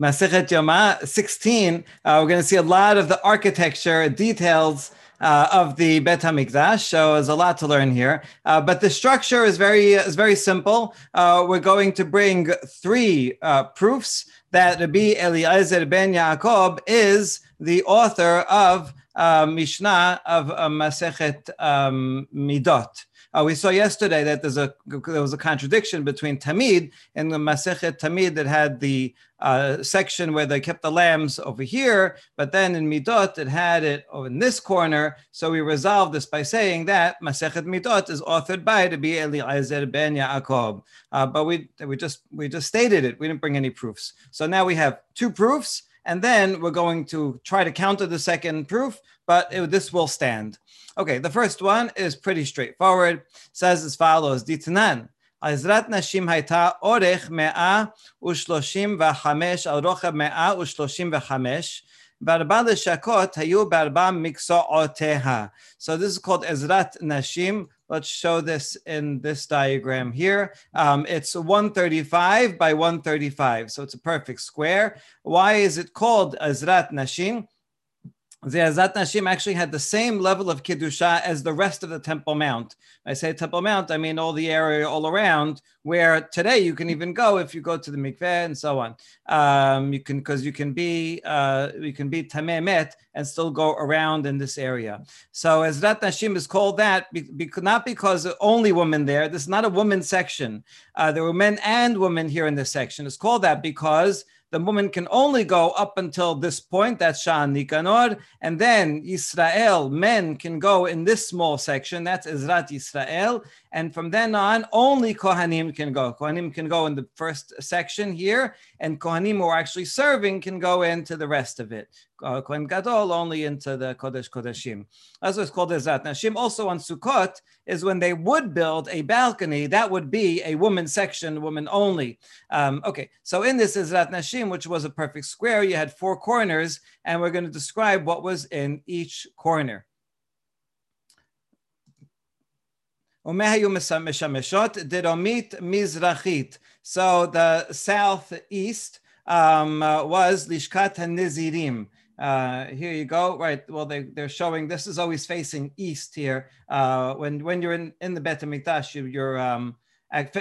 Masechet Yoma 16, uh, we're going to see a lot of the architecture details uh, of the Bet Hamikdash. So there's a lot to learn here. Uh, but the structure is very is very simple. Uh, we're going to bring three uh, proofs that Rabbi Eliezer ben Yaakov is the author of uh, Mishnah of uh, Masechet um, Midot. Uh, we saw yesterday that there's a there was a contradiction between Tamid and the Masechet Tamid that had the uh, section where they kept the lambs over here, but then in Midot it had it over in this corner. So we resolved this by saying that Masechet Midot is authored by to be Eliezer ben Yaakov. Uh, but we we just we just stated it. We didn't bring any proofs. So now we have two proofs. And then we're going to try to counter the second proof, but it, this will stand. Okay, the first one is pretty straightforward. It says as follows: Ditanan. עזרת נשים הייתה אורך 135 על רוחב 135, וארבע לשכות היו בארבע מקצועותיה. So this is called Ezrat Nashim. Let's show this in this diagram here. Um, it's 135 by 135, so it's a perfect square. Why is it called Azrat Nashim? The Azat Nashim actually had the same level of Kiddusha as the rest of the Temple Mount. I say Temple Mount, I mean all the area all around, where today you can even go if you go to the mikveh and so on. Um, you can, because you can be, uh, you can be Tameh Met and still go around in this area. So Azat Nashim is called that, be, be, not because only women there. This is not a woman section. Uh, there were men and women here in this section. It's called that because the woman can only go up until this point, that's Sha'ar Nikanor, and then Israel, men can go in this small section, that's Ezrat Israel, and from then on, only Kohanim can go. Kohanim can go in the first section here, and Kohanim who are actually serving can go into the rest of it. Uh, Kohen Gadol only into the Kodesh Kodeshim. That's what's called Ezrat Nashim. Also on Sukkot is when they would build a balcony, that would be a woman section, woman only. Um, okay, so in this Ezrat Nashim, which was a perfect square, you had four corners, and we're going to describe what was in each corner. ומה היו משמשות? דרומית מזרחית. So the southeast um, uh, was Lishkat HaNizirim. Uh, here you go. Right. Well, they, they're showing this is always facing east here. Uh, when when you're in, in the Bet HaMikdash, you, you're um,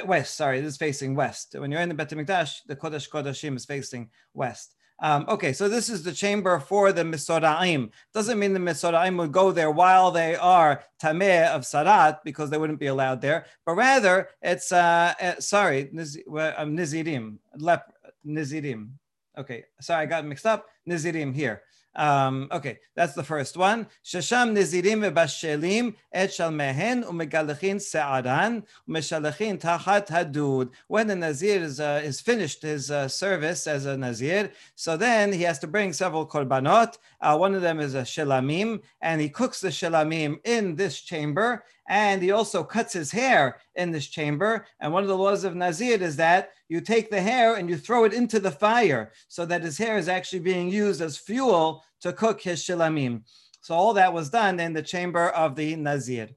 west. Sorry, this is facing west. When you're in the Bet HaMikdash, the Kodesh Kodashim is facing west. Um, okay, so this is the chamber for the Misoraim. Doesn't mean the Misoraim would go there while they are Tameh of Sarat because they wouldn't be allowed there, but rather it's, uh, uh sorry, Niz, um, Nizirim, lep, Nizirim. Okay, sorry, I got mixed up. Nizirim here. Um, okay, that's the first one. Shasham nizirim v'bashelim et shalmehen umegalechin se'aran umeshalachin tachat hadud. When the nazir is, uh, is finished his uh, service as a nazir, so then he has to bring several korbanot. Uh, one of them is a shelamim, and he cooks the shelamim in this chamber, and he also cuts his hair in this chamber. And one of the laws of Nazir is that you take the hair and you throw it into the fire so that his hair is actually being used as fuel to cook his shilamim. So all that was done in the chamber of the Nazir.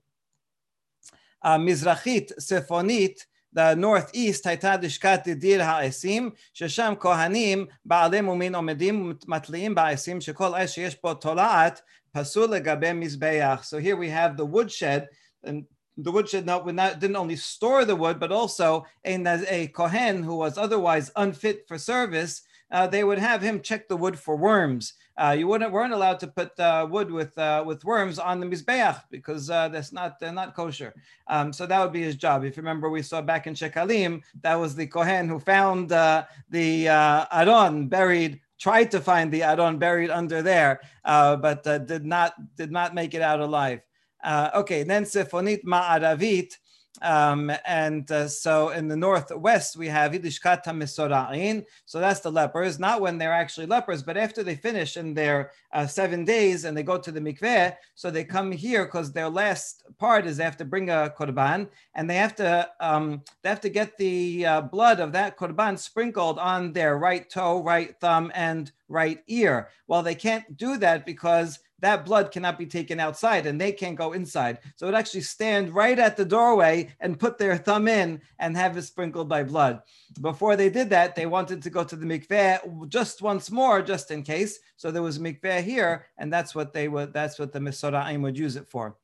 Uh, Mizrachit, Sefonit, the northeast הייתה לשכת דיר העשים, ששם כהנים בעלי מומין עומדים ומתליאים בעשים, שכל עש שיש בו תולעת פסול לגבי מזבח. So here we have the woodshed, and the woodshed not, not, didn't only store the wood, but also a, a kohen who was otherwise unfit for service, uh, they would have him check the wood for worms. Uh, you wouldn't weren't allowed to put uh, wood with uh, with worms on the mizbeach because uh, that's not not kosher. Um, so that would be his job. If you remember, we saw back in Shekalim that was the kohen who found uh, the Aron buried tried to find the Aron buried under there, but did not did not make it out alive. Uh, okay, then Sefonit Ma'aravit. Um, and uh, so in the northwest, we have Idishkata Misora'in. So that's the lepers, not when they're actually lepers, but after they finish in their uh, seven days and they go to the mikveh. So they come here because their last part is they have to bring a korban and they have to um, they have to get the uh, blood of that korban sprinkled on their right toe, right thumb, and right ear. Well, they can't do that because that blood cannot be taken outside and they can't go inside. So it actually stand right at the doorway and put their thumb in and have it sprinkled by blood. Before they did that, they wanted to go to the mikveh just once more, just in case. So there was mikveh here, and that's what they would. That's what the Misoraim would use it for.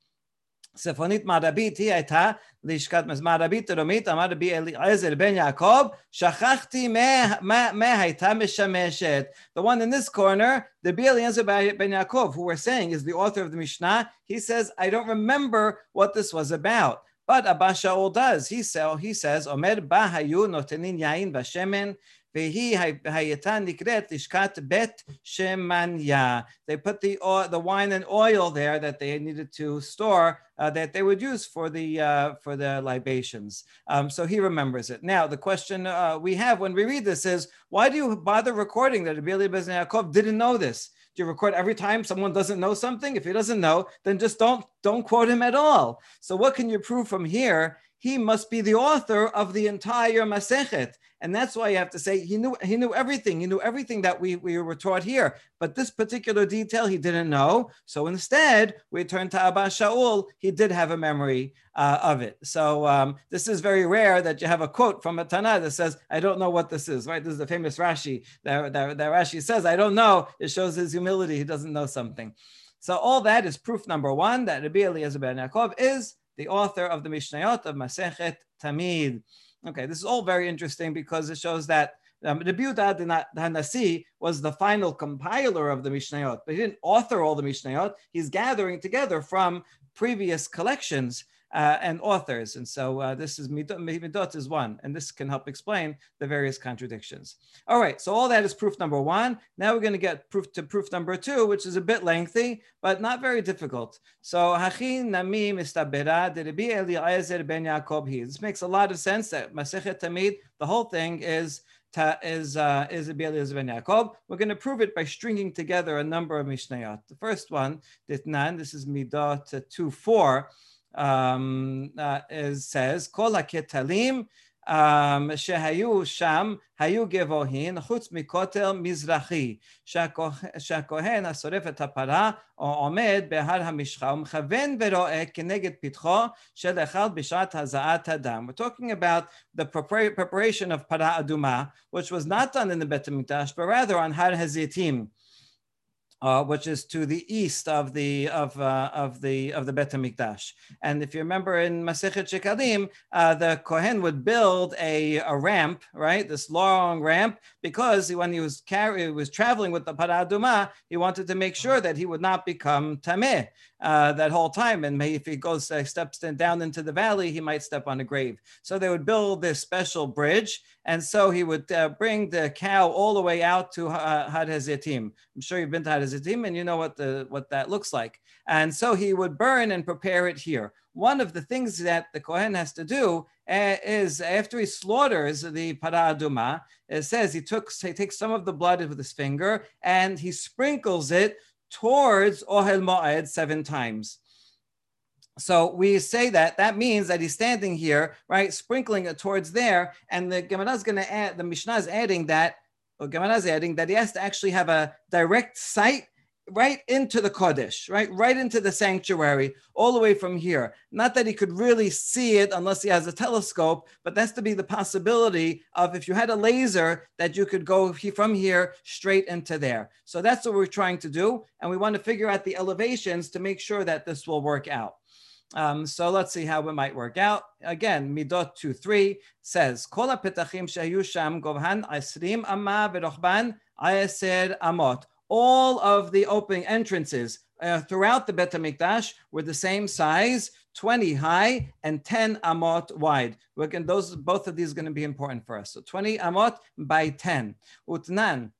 ספונית מערבית היא הייתה לשכת מערבית דרומית, אמר רבי אליעזר בן יעקב, שכחתי מה הייתה משמשת. The one in this corner, the Rabbi Eliezer ben Yaakov, who we're saying is the author of the Mishnah, he says, I don't remember what this was about. But Abba Shaul does. He, say, he says, Omer ba hayu notenin yain bashemen They put the oil, the wine and oil there that they needed to store uh, that they would use for the uh, for the libations. Um, so he remembers it. Now the question uh, we have when we read this is why do you bother recording that Rabbi Eliezer Yaakov didn't know this? Do you record every time someone doesn't know something? If he doesn't know, then just don't don't quote him at all. So what can you prove from here he must be the author of the entire Masechet. And that's why you have to say he knew he knew everything. He knew everything that we, we were taught here. But this particular detail he didn't know. So instead, we turn to Abba Shaul. He did have a memory uh, of it. So um, this is very rare that you have a quote from a Tana that says, I don't know what this is, right? This is the famous Rashi that, that, that Rashi says, I don't know. It shows his humility. He doesn't know something. So all that is proof number one that Rabbi Eliezer ben Yaakov is the author of the Mishnayot of Masechet Tamid. Okay, this is all very interesting because it shows that um, Rabbi Yehuda Hanasi was the final compiler of the Mishnayot, but he didn't author all the Mishnayot. He's gathering together from previous collections uh, and authors. And so uh, this is Midot is one, and this can help explain the various contradictions. All right, so all that is proof number one. Now we're going to get proof to proof number two, which is a bit lengthy, but not very difficult. So Hachin ben Yaakov This makes a lot of sense that Masechet Tamid, the whole thing is ta, is uh, is ben Yaakov. We're going to prove it by stringing together a number of Mishnayot. The first one, Ditnan, this is Midot 2 4 um, uh, says, Kol haketalim שהיו שם, היו גבוהים, חוץ מכותל מזרחי, שהכהן השורף את הפרה עומד בהר המשחה ומכוון ורואה כנגד פתחו של אחד בשעת הזעת הדם. We're talking about the preparation of פרה אדומה, which was not done in the בית המקדש, but rather on הר הזיתים uh, which is to the east of the of uh, of the of the Bet Hamikdash. And if you remember in Masechet Shekalim, uh, the Kohen would build a, a ramp, right, this long ramp, because when he was carry was traveling with the Paraduma, he wanted to make sure that he would not become tameh uh, that whole time. And if he goes uh, steps down into the valley, he might step on a grave. So they would build this special bridge, and so he would uh, bring the cow all the way out to uh, Had I'm sure you've been to Had and you know what the what that looks like. And so he would burn and prepare it here. One of the things that the Kohen has to do uh, is after he slaughters the paraduma, it says he took he takes some of the blood with his finger and he sprinkles it towards Ohel Moed seven times. So we say that that means that he's standing here, right, sprinkling it towards there, and the Gemara is going to add, the Mishnah is adding that, or Gemara is adding that he has to actually have a direct sight right into the Kodesh, right, right into the sanctuary, all the way from here. Not that he could really see it unless he has a telescope, but that's to be the possibility of if you had a laser that you could go from here straight into there. So that's what we're trying to do, and we want to figure out the elevations to make sure that this will work out. Um, so let's see how it might work out. Again, Midot 2 3 says, Kol petachim shayusham sham govhan asrim amma v'rochban ayeser amot. All of the opening entrances uh, throughout the Bet HaMikdash were the same size, 20 high and 10 amot wide. We're those, both of these are going to be important for us. So 20 amot by 10. Utnan,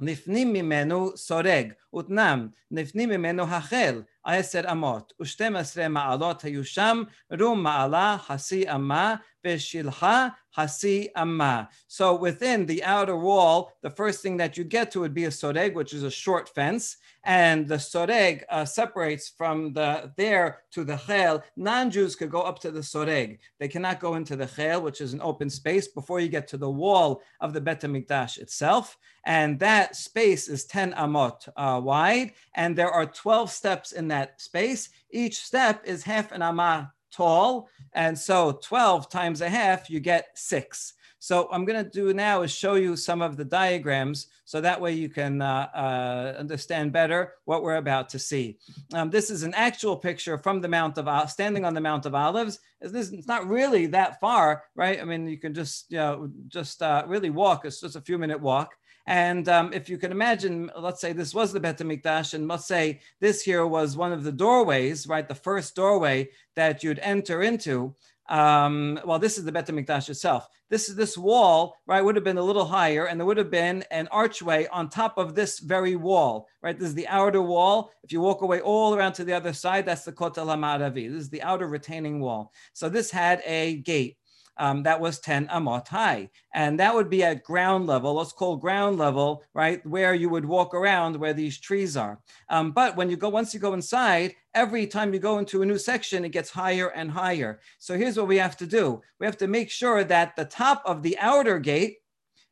nifnim mimenu soreg. Utnam, nifnim mimenu hachel. עשר אמות, ושתים עשרה מעלות היו שם, רום מעלה, חצי אמה, ושילחה, hasi amma. So within the outer wall, the first thing that you get to would be a soreg, which is a short fence. And the soreg uh, separates from the there to the chel. Non-Jews could go up to the soreg. They cannot go into the chel, which is an open space, before you get to the wall of the Bet HaMikdash itself. And that space is 10 amot uh, wide. And there are 12 steps in that space. Each step is half an amah tall. And so 12 times a half, you get six. So I'm going to do now is show you some of the diagrams so that way you can uh, uh, understand better what we're about to see. Um, this is an actual picture from the Mount of standing on the Mount of Olives. It's not really that far, right? I mean, you can just you know just uh, really walk. It's just a few minute walk. And um, if you can imagine, let's say this was the Bet HaMikdash, and let's say this here was one of the doorways, right? The first doorway that you'd enter into. Um, well, this is the Bet HaMikdash itself. This is this wall, right? Would have been a little higher, and there would have been an archway on top of this very wall, right? This is the outer wall. If you walk away all around to the other side, that's the Kotel HaMaravi. This is the outer retaining wall. So this had a gate um, that was 10 amot high. And that would be at ground level, let's call ground level, right, where you would walk around where these trees are. Um, but when you go, once you go inside, every time you go into a new section, it gets higher and higher. So here's what we have to do we have to make sure that the top of the outer gate,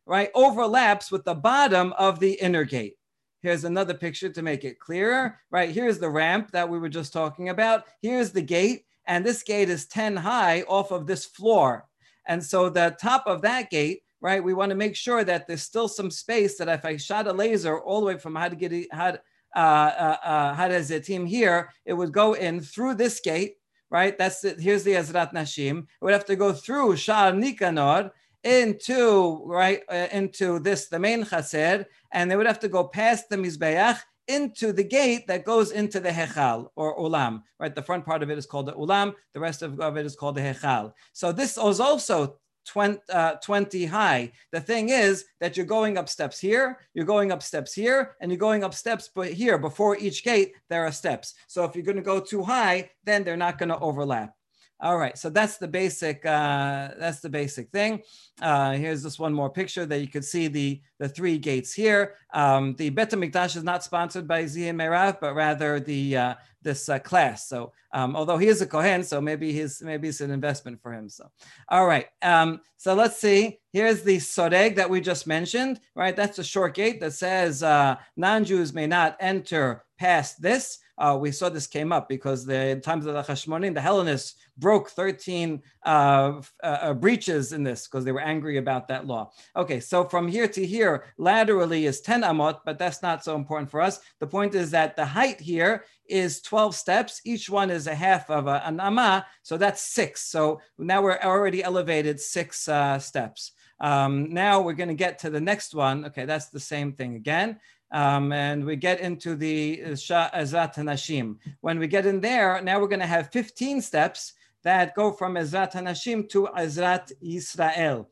right, overlaps with the bottom of the inner gate. Here's another picture to make it clearer, right? Here's the ramp that we were just talking about. Here's the gate, and this gate is 10 high off of this floor. And so the top of that gate, right, we want to make sure that there's still some space that if I shot a laser all the way from Had Had uh, uh, uh, Had Zetim here, it would go in through this gate, right? That's it. Here's the Ezrat Nashim. It would have to go through Shah Nikanor into right uh, into this the main chaser, and they would have to go past the mizbeach into the gate that goes into the hechal or ulam. Right, the front part of it is called the ulam. The rest of it is called the hechal. So this is also 20, uh, 20, high. The thing is that you're going up steps here, you're going up steps here, and you're going up steps but here. Before each gate, there are steps. So if you're going to go too high, then they're not going to overlap. All right, so that's the basic. Uh, that's the basic thing. Uh, here's this one more picture that you can see the the three gates here. Um, the Bet Mikdash is not sponsored by Zia Merav, but rather the uh, this uh, class. So um, although he is a Kohen, so maybe his maybe it's an investment for him. So all right, um, so let's see. Here's the soreg that we just mentioned. Right, that's a short gate that says uh, non-Jews may not enter past this. Uh, we saw this came up because the times of the Hashmonim, the Hellenists broke 13 uh, uh, uh, breaches in this because they were angry about that law. Okay, so from here to here, laterally is 10 amot, but that's not so important for us. The point is that the height here is 12 steps. Each one is a half of a, an amma, so that's six. So now we're already elevated six uh, steps. Um, now we're going to get to the next one. Okay, that's the same thing again. Um, and we get into the Ezrat Hanashim. When we get in there, now we're going to have 15 steps that go from Ezrat Hanashim to Ezrat Yisrael.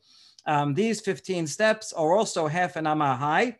Um, these 15 steps are also half an amma high.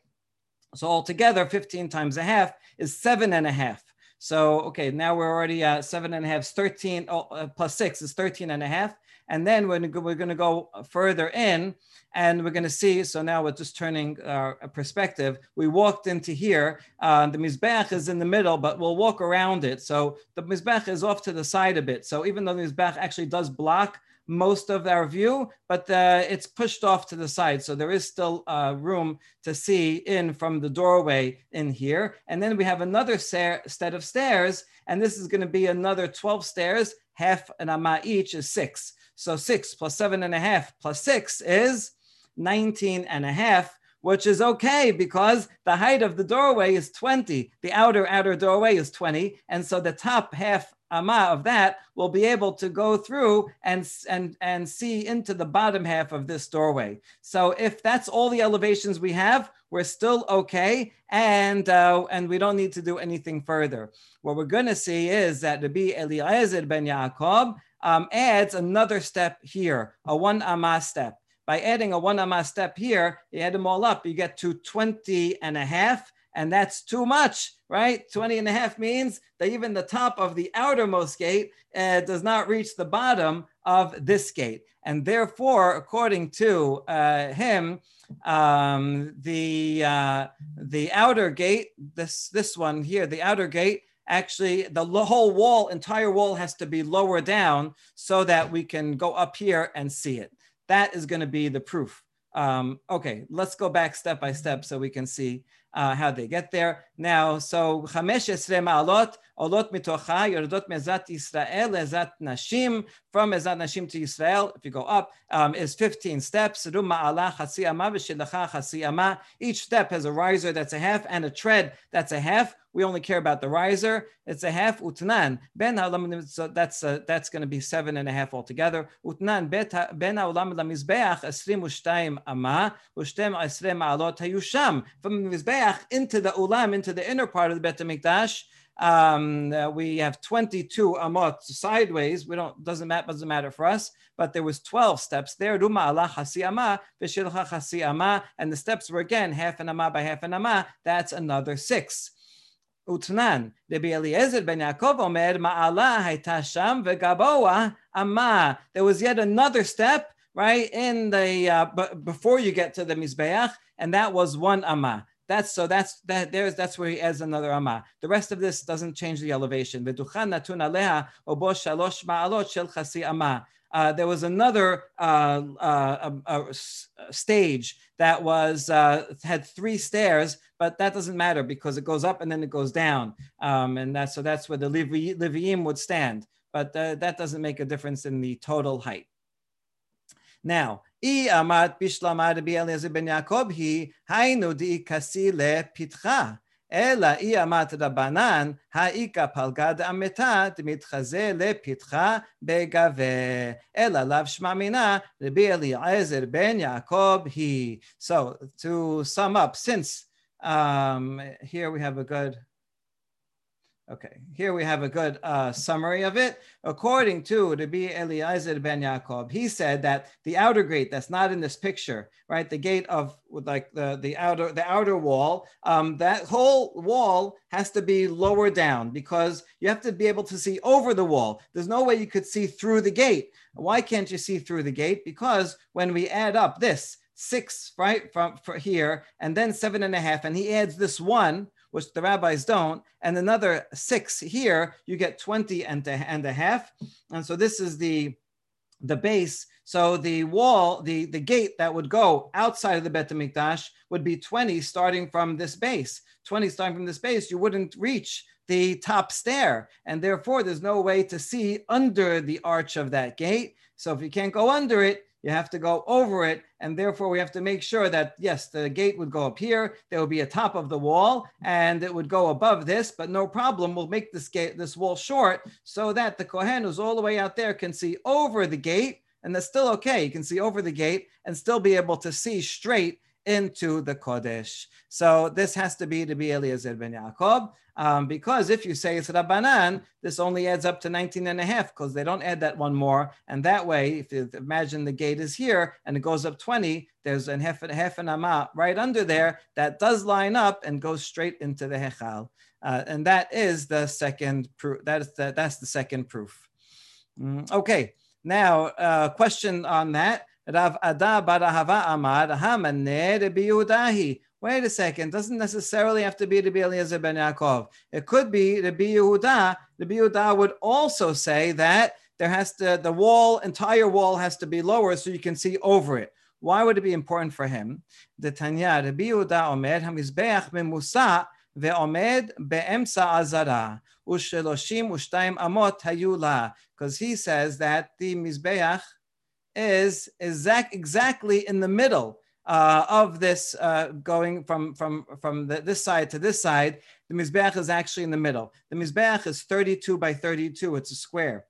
So altogether, 15 times a half is seven and a half. So, okay, now we're already at seven and a half, 13 oh, uh, plus six is 13 and a half. And then we're, going to go further in and we're going to see. So now we're just turning our perspective. We walked into here. Uh, the Mizbech is in the middle, but we'll walk around it. So the Mizbech is off to the side a bit. So even though the Mizbech actually does block most of our view, but uh, it's pushed off to the side. So there is still uh, room to see in from the doorway in here. And then we have another set of stairs, and this is going to be another 12 stairs. Half an amma each is six. So six plus seven and a half plus six is 19 and a half, which is okay because the height of the doorway is 20. The outer outer doorway is 20. And so the top half amma of that will be able to go through and, and, and see into the bottom half of this doorway. So if that's all the elevations we have, we're still okay, and uh, and we don't need to do anything further. What we're going to see is that Rabbi Eliezer ben Yaakov um, adds another step here, a one amma step by adding a one amma step here, you add them all up, you get to 20 and a half. and that's too much, right? 20 and a half means that even the top of the outermost gate uh, does not reach the bottom of this gate. And therefore, according to uh, him, um, the uh, the outer gate, this this one here, the outer gate, actually the whole wall, entire wall has to be lower down so that we can go up here and see it. That is going to be the proof. Um, okay, let's go back step by step so we can see uh, how they get there. Now, so 15 ma'alot, olot mitocha, yordot mezat Israel, ezat nashim, from ezat nashim to Israel, if you go up, um, is 15 steps. Each step has a riser that's a half and a tread that's a half. We only care about the riser. It's a half utnan. Ben haolam, so that's uh, that's going to be seven and a half altogether. Utnan ben haolam lamizbeach esrim u'shtayim ama u'shtem esrem ma'alot hayusham. From the mizbeach into the ulam, into the inner part of the Bet Hamikdash, um, uh, we have 22 amot sideways. We don't doesn't matter doesn't matter for us. But there was 12 steps there. Ruma Allah hasi ama hasi ama, and the steps were again half an ama by half an ama. That's another six. Utnan, Rabbi Eliezer ben Yaakov omer ma'ala hayta sham ve'gaboa ama. There was yet another step, right, in the uh, b- before you get to the mizbeach, and that was one ama. That's so that's that there's that's where he adds another amma. The rest of this doesn't change the elevation. Uh, there was another uh, uh, uh stage that was uh, had three stairs, but that doesn't matter because it goes up and then it goes down, um, and that's so that's where the Leviim would stand. But uh, that doesn't make a difference in the total height. Now, I amat bishlamad Rabbi Eliezer ben Yaakov he hainu di kasi le pitcha. Ela i amat rabanan haika palgad ameta mitchaze le pitcha begave. Ela lav shmamina Rabbi Eliezer ben Yaakov he. So to sum up, since um, here we have a good Okay, here we have a good uh, summary of it. According to Rabbi Eliezer ben Yaakov, he said that the outer gate that's not in this picture, right? The gate of like the, the outer the outer wall, um, that whole wall has to be lower down because you have to be able to see over the wall. There's no way you could see through the gate. Why can't you see through the gate? Because when we add up this six right from for here and then seven and a half, and he adds this one which the rabbis don't, and another six here, you get 20 and a, and a half. And so this is the, the base. So the wall, the, the gate that would go outside of the Bet HaMikdash would be 20 starting from this base. 20 starting from this base, you wouldn't reach the top stair. And therefore, there's no way to see under the arch of that gate. So if you can't go under it, you have to go over it. And therefore, we have to make sure that, yes, the gate would go up here. There would be a top of the wall and it would go above this, but no problem. We'll make this gate, this wall short so that the Kohen who's all the way out there can see over the gate. And that's still okay. You can see over the gate and still be able to see straight into the Kodesh. So this has to be to be Eliezer ben Yaakov, um, because if you say it's Rabbanan, this only adds up to 19 and a half because they don't add that one more. And that way, if you imagine the gate is here and it goes up 20, there's a half, half an amma right under there that does line up and goes straight into the Hechal. Uh, and that is the second proof. That is the, that's the second proof. Mm, okay, now uh, question on that. Rav Ada bar Ahava Amar Hamaneh Rabbi Wait a second, doesn't necessarily have to be Rabbi Eliezer ben Yaakov. It could be Rabbi Yehuda. Rabbi Yehuda would also say that there has to the wall, entire wall has to be lower so you can see over it. Why would it be important for him? The Tanya Rabbi Yehuda Omer Hamizbeach Memusa ועומד באמצע azara ושלושים ושתיים אמות היו לה. Because he says that the Mizbeach is exact, exactly in the middle uh, of this, uh, going from from from the, this side to this side. The mizbeach is actually in the middle. The mizbeach is 32 by 32. It's a square.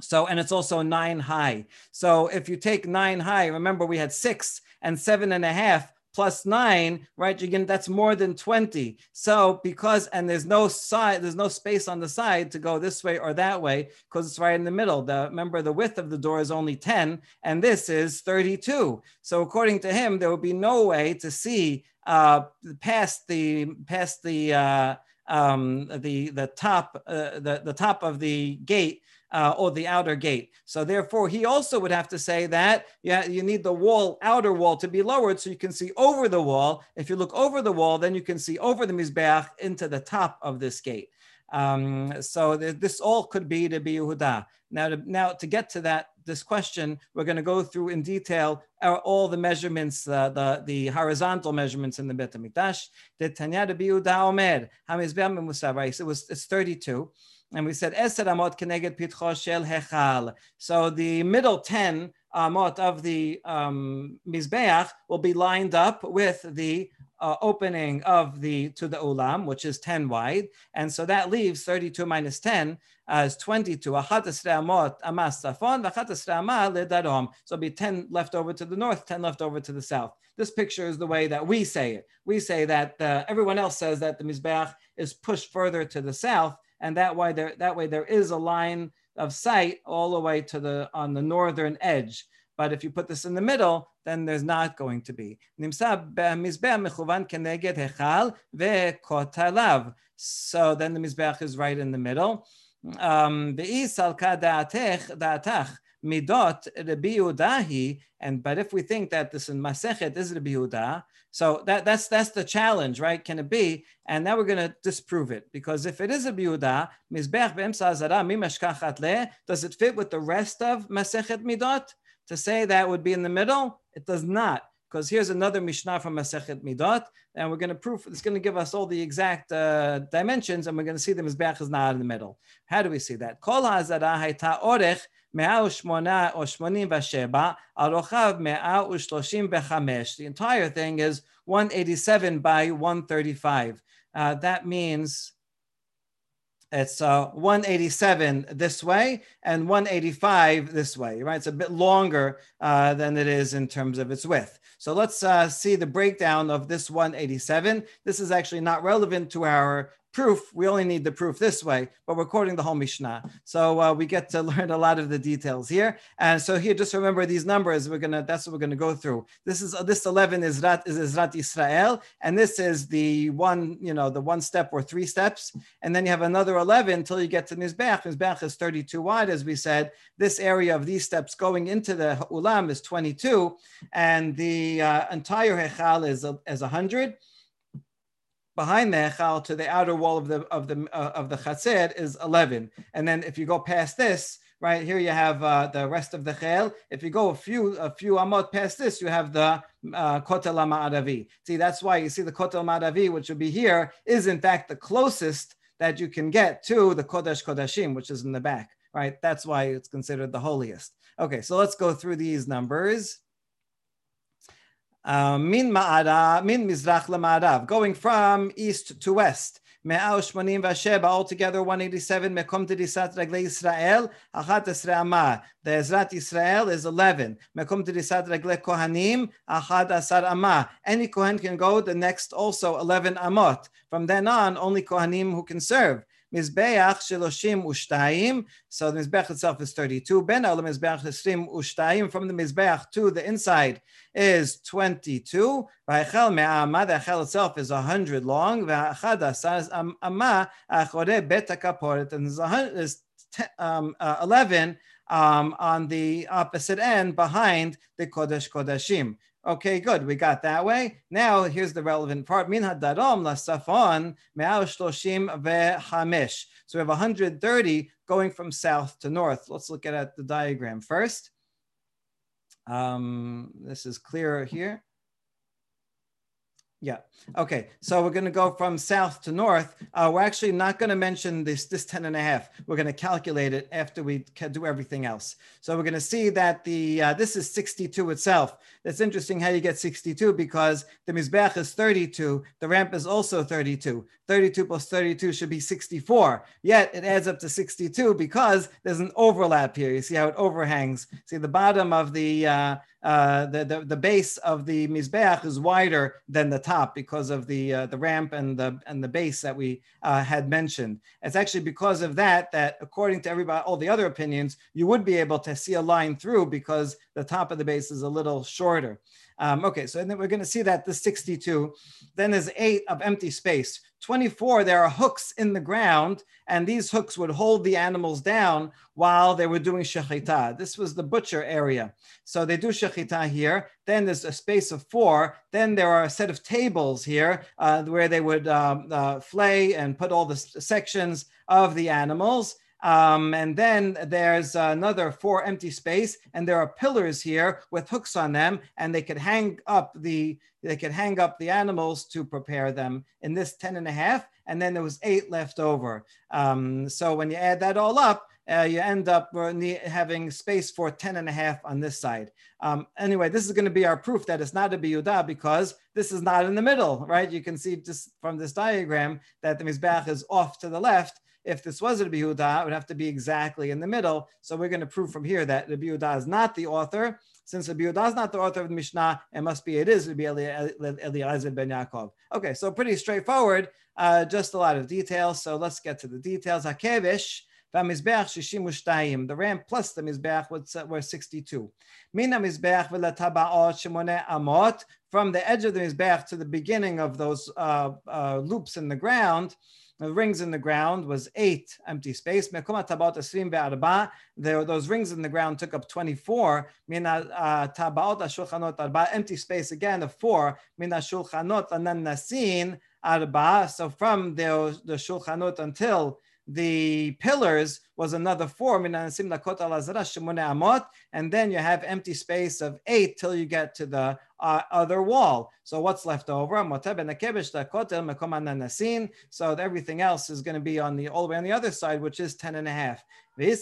So, and it's also nine high. So if you take nine high, remember we had six and seven and a half plus nine, right? Again, that's more than 20. So because, and there's no side, there's no space on the side to go this way or that way because it's right in the middle. The remember the width of the door is only 10 and this is 32. So according to him, there would be no way to see uh, past the past the uh, um, the the top uh, the the top of the gate uh, or the outer gate. So therefore, he also would have to say that yeah, you need the wall, outer wall, to be lowered so you can see over the wall. If you look over the wall, then you can see over the mizbeach into the top of this gate. Um, so th- this all could be to be Yehuda. Now, to, now to get to that this question, we're going to go through in detail our, all the measurements, uh, the, the horizontal measurements in the Bet HaMikdash. The Tanya de Yehuda Omer, Hamizbeam It was it's 32 and we said Eser Amot Keneged Pitcho Shel Hechal. So the middle 10 Amot of the um, Mizbeach will be lined up with the uh, opening of the to the ulam, which is 10 wide. And so that leaves 32 minus 10 as 22. amot amas safon, ledarom. So it'll be 10 left over to the north, 10 left over to the south. This picture is the way that we say it. We say that uh, everyone else says that the Mizbeach is pushed further to the south and that way there that way there is a line of sight all the way to the on the northern edge. But if you put this in the middle, then there's not going to be. So then the Mizbeach is right in the middle. Um, midot Rabbi Yehudahi, and but if we think that this in Masechet is Rabbi Yehuda, so that, that's that's the challenge, right? Can it be? And now we're going to disprove it because if it is a biuda, mizbech mimashkachat le, does it fit with the rest of Masechet Midot? To say that would be in the middle, it does not because here's another Mishnah from Masechet Midot, and we're going to prove it's going to give us all the exact uh, dimensions, and we're going to see the Mizbeach is not in the middle. How do we see that? Kol hazara hayta orech the entire thing is 187 by 135. Uh, that means it's uh, 187 this way and 185 this way, right? It's a bit longer uh, than it is in terms of its width. So let's uh, see the breakdown of this 187. This is actually not relevant to our proof, we only need the proof this way, but we're quoting the whole Mishnah. So uh, we get to learn a lot of the details here. And so here, just remember these numbers. We're gonna that's what we're gonna go through. This is uh, this 11 is Rat is Izrat Israel, and this is the one, you know, the one step or three steps. And then you have another 11 until you get to Mizbech. Mizbech is 32 wide, as we said. This area of these steps going into the Ulam is 22, and the uh, entire Hechal is, is 100 behind the echal to the outer wall of the of the uh, of the chatzir is 11 and then if you go past this right here you have uh, the rest of the chel. If you go a few a few amot past this you have the uh, kotel ma'aravi see that's why you see the kotel ma'aravi which would be here is in fact the closest that you can get to the kodesh kodashim which is in the back right? That's why it's considered the holiest. Okay so let's go through these numbers uh, min ma'ara, min mizrach lema'arav, going from east to west. V'sheba, altogether 187. Mekom tedisat regle Israel, achat esre. The Ezrat Israel is 11. Mekom tedisat regle kohanim, achat asar amah. Any kohen can go, the next also 11 amot. From then on, only kohanim who can serve. Mizbeach Sheloshim Ushtaim. So the Mizbeach itself is 32. Ben Olam Mizbeach Shrim Ushtaim. From the Mizbeach to the inside is 22. V'achel Me'ama, the Achel itself is 100 long. V'achad Asaz Amma Achore Bet HaKaporet. And there's um, uh, 11 um, on the opposite end behind the Kodesh Kodashim. Okay, good. We got that way. Now here's the relevant part. Min hadarom lasafon me'al shloshim ve'hamish. So we have 130 going from south to north. Let's look at the diagram first. Um, this is clearer here. Yeah. Okay. So we're going to go from south to north. Uh, we're actually not going to mention this, this 10 and a half. We're going to calculate it after we do everything else. So we're going to see that the, uh, this is 62 itself. That's interesting how you get 62 because the Mizbeach is 32. The ramp is also 32. 32 plus 32 should be 64. Yet it adds up to 62 because there's an overlap here. You see how it overhangs. See the bottom of the, uh, uh, the, the, the base of the mizbeach is wider than the top because of the uh, the ramp and the and the base that we uh, had mentioned. It's actually because of that that according to everybody, all the other opinions, you would be able to see a line through because the top of the base is a little shorter. Um, okay, so then we're going to see that the 62. Then there's eight of empty space. 24, there are hooks in the ground, and these hooks would hold the animals down while they were doing shechita. This was the butcher area. So they do shechita here. Then there's a space of four. Then there are a set of tables here uh, where they would um, uh, flay and put all the sections of the animals. Um, and then there's another four empty space, and there are pillars here with hooks on them, and they could hang up the they could hang up the animals to prepare them in this 10 and a half, and then there was eight left over. Um, so when you add that all up, uh, you end up having space for 10 and a half on this side. Um, anyway, this is going to be our proof that it's not a biyuda because this is not in the middle, right? You can see just from this diagram that the Mizbech is off to the left if this was Rabbi Yehuda, it would have to be exactly in the middle. So we're going to prove from here that Rabbi Yehuda is not the author. Since Rabbi Yehuda is not the author of the Mishnah, it must be it is Rabbi Eliezer ben Yaakov. Okay, so pretty straightforward, uh, just a lot of details. So let's get to the details. Hakevish. The ramp plus the Mizbeach was, uh, were 62. Mina Mizbeach v'latabaot amot. From the edge of the Mizbeach to the beginning of those uh, uh, loops in the ground, the rings in the ground was eight empty space. There, those rings in the ground took up 24. Uh, empty space again of four. So from the, the shulchanot until the pillars was another four, and then you have empty space of eight till you get to the uh, other wall. So what's left over? So everything else is going to be on the all the way on the other side, which is 10 and a half. If,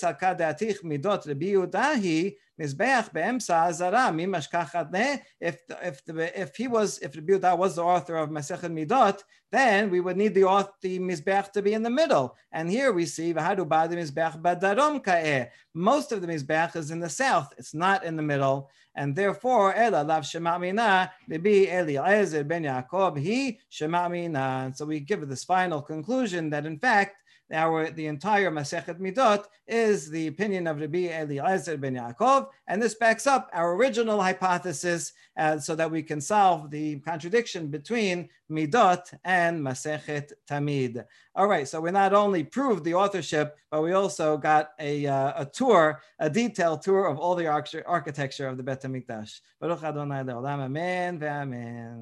if the, if he was if Rabbi was the author of Masechet Midot, then we would need the author, the to be in the middle. And here we see V'hadu Bad Mizbeach Badarom. Most of the Mizbeach is in the south. It's not in the middle. And therefore, Ela Lav Shema Mina, Rabbi Eliezer ben Yaakov, he Shema Mina. So we give this final conclusion that in fact, our the entire Masechet Midot is the opinion of Rabbi Eliezer ben Yaakov, and this backs up our original hypothesis, uh, so that we can solve the contradiction between Midot and Masechet Tamid. All right, so we not only proved the authorship, but we also got a, uh, a tour, a detailed tour of all the architecture of the Bet Hamikdash. Baruch Adonai Leolam, Amen.